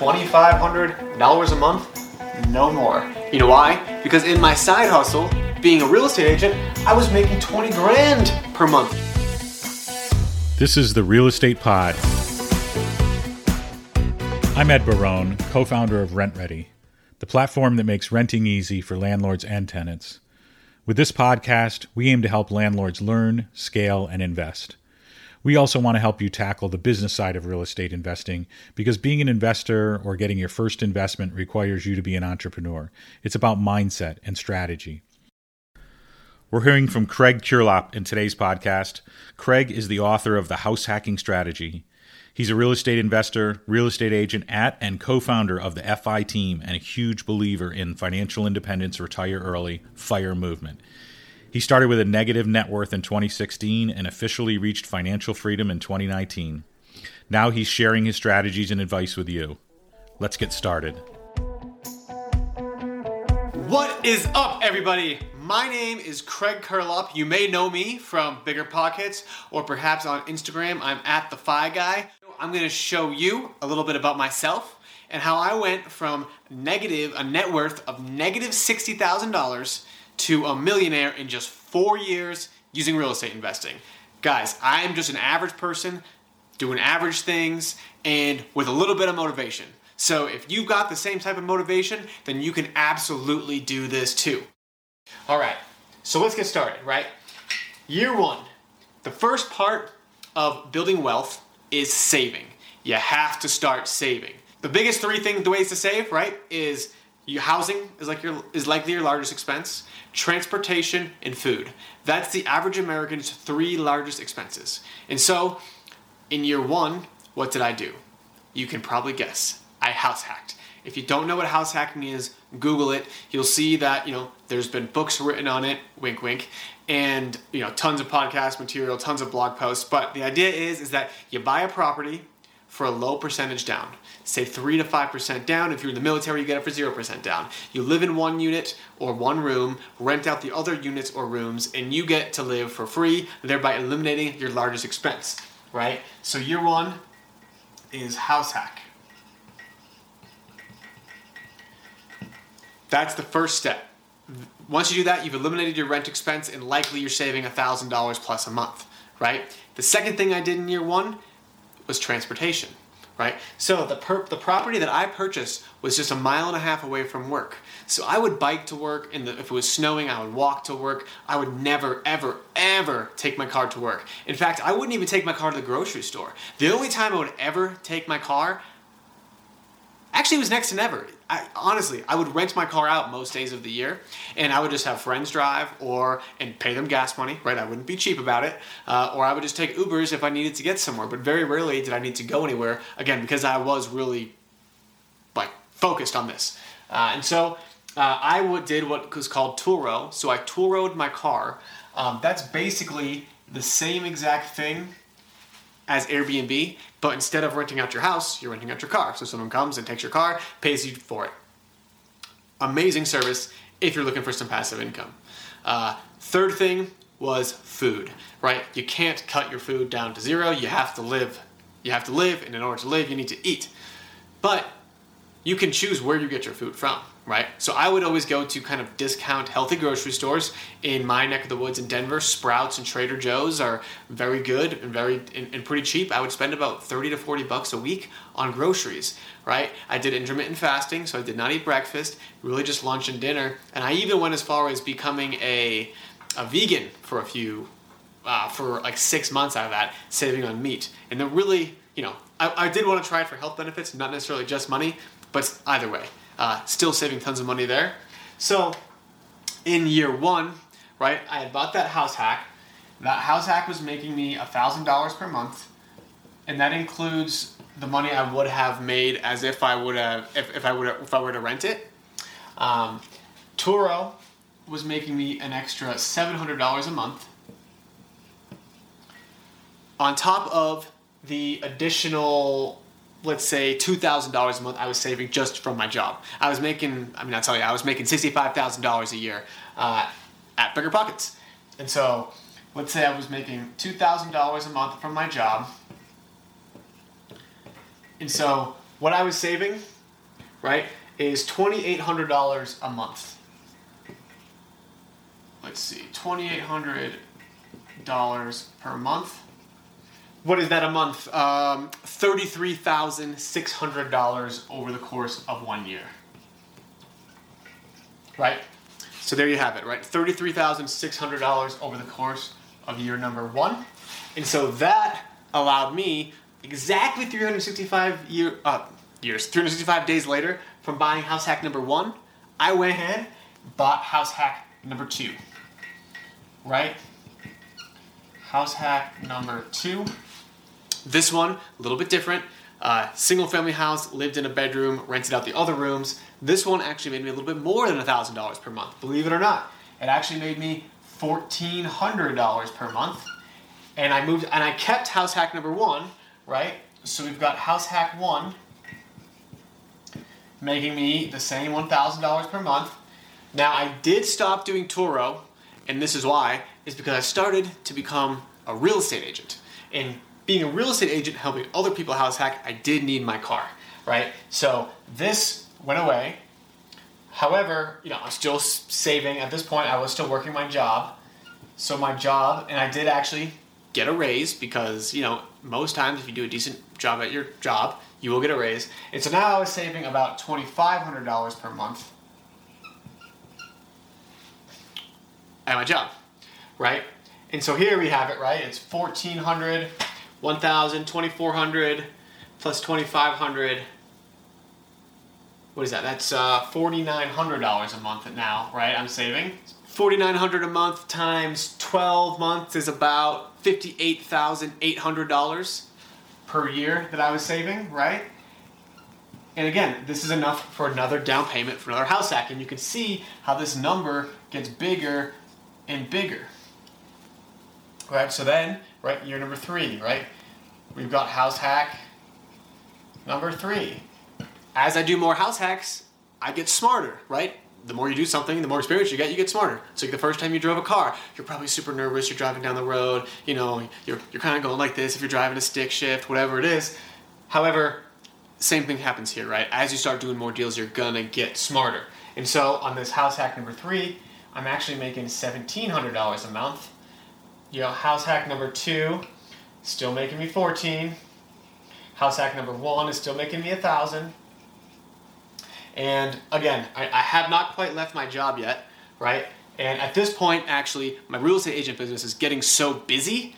$2,500 a month? No more. You know why? Because in my side hustle, being a real estate agent, I was making 20 grand per month. This is the Real Estate Pod. I'm Ed Barone, co founder of RentRedi, the platform that makes renting easy for landlords and tenants. With this podcast, we aim to help landlords learn, scale, and invest. We also want to help you tackle the business side of real estate investing because being an investor or getting your first investment requires you to be an entrepreneur. It's about mindset and strategy. We're hearing from Craig Curelop in today's podcast. Craig is the author of The House Hacking Strategy. He's a real estate investor, real estate agent at, and co founder of the FI team, and a huge believer in financial independence, retire early, fire movement. He started with a negative net worth in 2016 and officially reached financial freedom in 2019. Now he's sharing his strategies and advice with you. Let's get started. What is up, everybody? My name is Craig Curelop. You may know me from Bigger Pockets or perhaps on Instagram. I'm at the Fi Guy. I'm going to show you a little bit about myself and how I went from negative, a net worth of negative $60,000 to a millionaire in just four years using real estate investing. Guys, I am just an average person doing average things and with a little bit of motivation. So if you've got the same type of motivation, then you can absolutely do this too. All right, so let's get started, right? Year one, the first part of building wealth is saving. You have to start saving. The biggest three things, the ways to save, right, is your housing is like your is likely your largest expense, transportation, and food. That's the average American's three largest expenses. And so, in year one, what did I do? You can probably guess. I house hacked. If you don't know what house hacking is, Google it. You'll see that you know there's been books written on it. Wink, wink. And you know tons of podcast material, tons of blog posts. But the idea is is that you buy a property for a low percentage down. Say 3 to 5% down. If you're in the military, you get it for 0% down. You live in one unit or one room, rent out the other units or rooms, and you get to live for free, thereby eliminating your largest expense, right? So, year one is house hack. That's the first step. Once you do that, you've eliminated your rent expense and likely you're saving $1,000 plus a month, right? The second thing I did in year one was transportation, right? So the per- the property that I purchased was just a mile and a half away from work. So I would bike to work, and if it was snowing, I would walk to work. I would never, ever, ever take my car to work. In fact, I wouldn't even take my car to the grocery store. The only time I would ever take my car, actually, it was next to never. I, honestly, I would rent my car out most days of the year, and I would just have friends drive or and pay them gas money. Right, I wouldn't be cheap about it, uh, or I would just take Ubers if I needed to get somewhere. But very rarely did I need to go anywhere. Again, because I was really like focused on this, uh, and so uh, I would, did what was called Turo. So I Turoed my car. Um, that's basically the same exact thing as Airbnb, but instead of renting out your house, you're renting out your car. So someone comes and takes your car, pays you for it. Amazing service if you're looking for some passive income. Uh, third thing was food, right? You can't cut your food down to zero. You have to live. You have to live, and in order to live, you need to eat. But you can choose where you get your food from right? So I would always go to kind of discount healthy grocery stores in my neck of the woods in Denver. Sprouts and Trader Joe's are very good and very and, and, pretty cheap. I would spend about 30 to 40 bucks a week on groceries, right? I did intermittent fasting, so I did not eat breakfast, really just lunch and dinner. And I even went as far as becoming a a vegan for a few uh, for like six months out of that, saving on meat. And then really, you know, I, I did want to try it for health benefits, not necessarily just money, but either way uh, still saving tons of money there. So in year one, right, I had bought that house hack. That house hack was making me $1,000 per month, and that includes the money I would have made as if I would have if, if I would if I were to rent it. Um, Turo was making me an extra $700 a month on top of the additional let's say two thousand dollars a month I was saving just from my job. I was making, I mean, I tell you, I was making sixty-five thousand dollars a year uh, at Bigger Pockets, and so let's say I was making two thousand dollars a month from my job, and so what I was saving, right, is $2,800 a month. Let's see, $2,800 per month. What is that a month? Um, $33,600 over the course of one year. Right? So there you have it, right? $33,600 over the course of year number one. And so that allowed me exactly 365 year, uh, years, 365 days later from buying house hack number one, I went ahead, bought house hack number two. Right? House hack number two. This one, a little bit different. Uh, single family house, lived in a bedroom, rented out the other rooms. This one actually made me a little bit more than $1,000 per month, believe it or not. It actually made me $1,400 per month. And I moved, and I kept house hack number one, right? So we've got house hack one making me the same $1,000 per month. Now I did stop doing Turo, and this is why, is because I started to become a real estate agent. And being a real estate agent helping other people house hack, I did need my car, right? So this went away. However, you know, I'm still saving. At this point, I was still working my job. So my job, and I did actually get a raise because, you know, most times if you do a decent job at your job, you will get a raise. And so now I was saving about $2,500 per month at my job, right? And so here we have it, right? It's 1400 1000 2400 plus 2500 what is that? That's uh, $4,900 a month now, right? I'm saving. 4900 a month times 12 months is about $58,800 per year that I was saving, right? And again, this is enough for another down payment for another house hack. And you can see how this number gets bigger and bigger. Right, so then, right, year number three, right? We've got house hack number three. As I do more house hacks, I get smarter, right? the more you do something, the more experience you get, you get smarter. So like the first time you drove a car, you're probably super nervous. You're driving down the road. You know, you're you're kind of going like this if you're driving a stick shift, whatever it is. However, same thing happens here, right? As you start doing more deals, you're gonna get smarter. And so on this house hack number three, I'm actually making seventeen hundred dollars a month. You know, house hack number two, still making me fourteen. House hack number one is still making me a thousand. And again, I, I have not quite left my job yet, right? And at this point, actually, my real estate agent business is getting so busy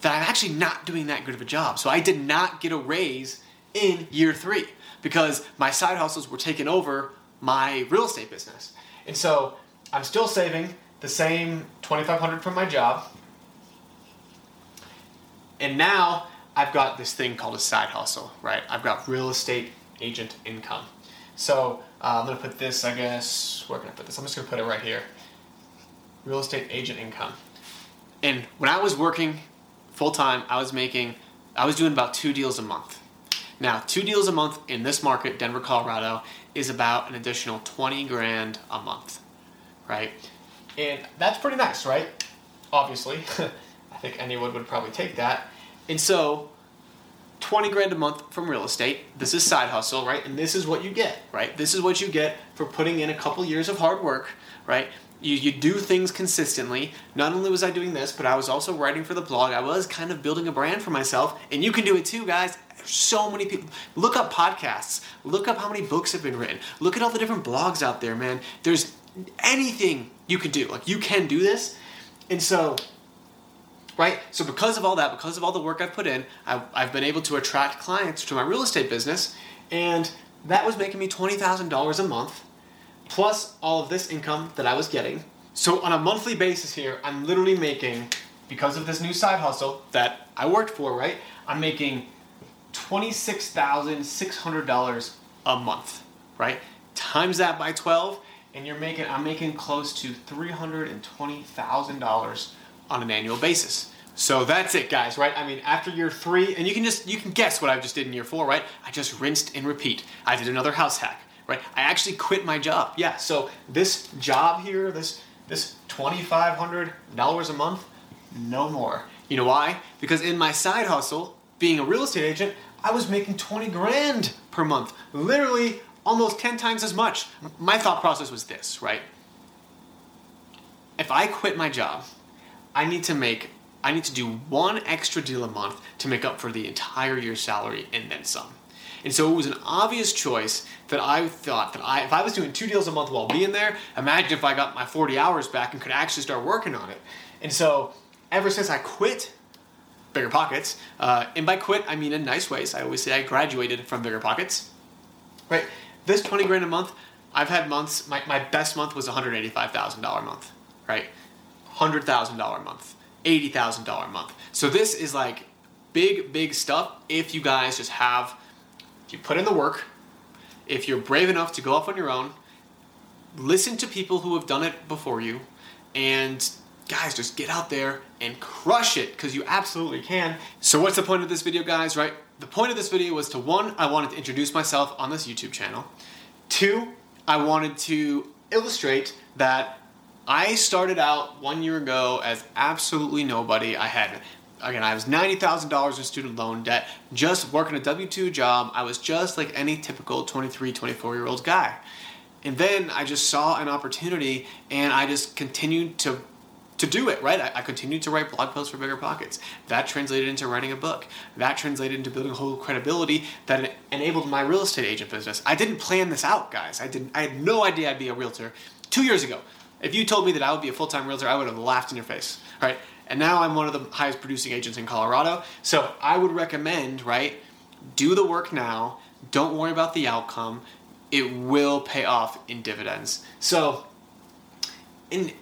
that I'm actually not doing that good of a job. So I did not get a raise in year three because my side hustles were taking over my real estate business. And so I'm still saving the same 2500 from my job. And now I've got this thing called a side hustle, right? I've got real estate agent income. So uh, I'm to put this, I guess, where can I put this? I'm just to put it right here. Real estate agent income. And when I was working full time, I was making, I was doing about two deals a month. Now, two deals a month in this market, Denver, Colorado, is about an additional 20 grand a month, right? And that's pretty nice, right? Obviously. I think anyone would probably take that. And so 20 grand a month from real estate. This is side hustle, right? And this is what you get, right? This is what you get for putting in a couple years of hard work, right? You, you do things consistently. Not only was I doing this, but I was also writing for the blog. I was kind of building a brand for myself. And you can do it too, guys. So many people. Look up podcasts. Look up how many books have been written. Look at all the different blogs out there, man. There's anything you can do. Like, you can do this. And so, right? So because of all that, because of all the work I've put in, I've, I've been able to attract clients to my real estate business, and that was making me twenty thousand dollars a month, plus all of this income that I was getting. So on a monthly basis here, I'm literally making, because of this new side hustle that I worked for, right? I'm making twenty-six thousand six hundred dollars a month, right? Times that by twelve, and you're making I'm making close to three hundred and twenty thousand dollars on an annual basis. So that's it, guys, right? I mean, after year three, and you can just you can guess what I just did in year four, right? I just rinsed and repeat. I did another house hack, right? I actually quit my job. Yeah. So this job here, this this twenty five hundred dollars a month, no more. You know why? Because in my side hustle, being a real estate agent, I was making 20 grand per month. Literally almost 10 times as much. My thought process was this, right? If I quit my job, I need to make I need to do one extra deal a month to make up for the entire year's salary and then some. And so it was an obvious choice that I thought that I, if I was doing two deals a month while being there, imagine if I got my 40 hours back and could actually start working on it. And so ever since I quit Bigger Pockets, uh, and by quit I mean in nice ways. I always say I graduated from Bigger Pockets. Right, this 20 grand a month, I've had months. My, my best month was 185,000 dollar a month. Right, hundred thousand dollar a month, eighty thousand dollar a month. So this is like big, big stuff. If you guys just have, if you put in the work, if you're brave enough to go off on your own, listen to people who have done it before you, and guys, just get out there and crush it because you absolutely can. So, what's the point of this video, guys? Right? The point of this video was to one, I wanted to introduce myself on this YouTube channel. Two, I wanted to illustrate that I started out one year ago as absolutely nobody. I had again, I was $90,000 in student loan debt, just working a W 2 job. I was just like any typical 23, 24 year old guy. And then I just saw an opportunity and I just continued to to do it, right? I, I, continued to write blog posts for Bigger Pockets. That translated into writing a book. That translated into building a whole credibility that enabled my real estate agent business. I didn't plan this out, guys. I didn't. I had no idea I'd be a realtor two years ago. If you told me that I would be a full time realtor, I would have laughed in your face, right? And now I'm one of the highest producing agents in Colorado. So I would recommend, right? Do the work now. Don't worry about the outcome. It will pay off in dividends. So, in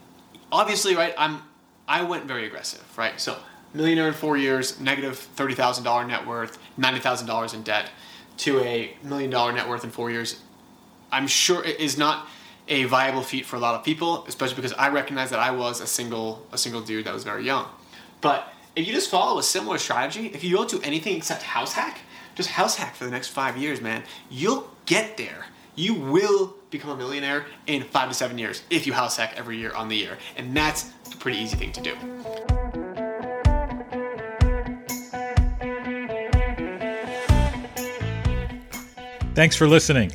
obviously, right? I'm I went very aggressive, right? So millionaire in four years, negative thirty thousand dollar net worth, ninety thousand dollars in debt, to a million dollar net worth in four years. I'm sure it is not a viable feat for a lot of people, especially because I recognize that I was a single a single dude that was very young. But if you just follow a similar strategy, if you don't do anything except house hack, just house hack for the next five years, man, you'll get there. You will become a millionaire in five to seven years if you house hack every year on the year. And that's a pretty easy thing to do. Thanks for listening.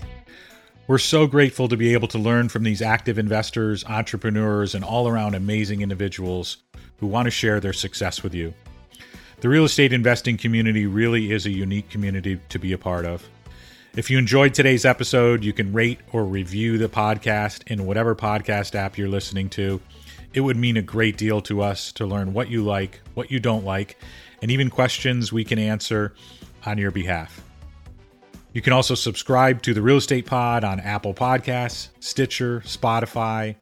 We're so grateful to be able to learn from these active investors, entrepreneurs, and all around amazing individuals who want to share their success with you. The real estate investing community really is a unique community to be a part of. If you enjoyed today's episode, you can rate or review the podcast in whatever podcast app you're listening to. It would mean a great deal to us to learn what you like, what you don't like, and even questions we can answer on your behalf. You can also subscribe to the Real Estate Pod on Apple Podcasts, Stitcher, Spotify,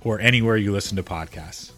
or anywhere you listen to podcasts.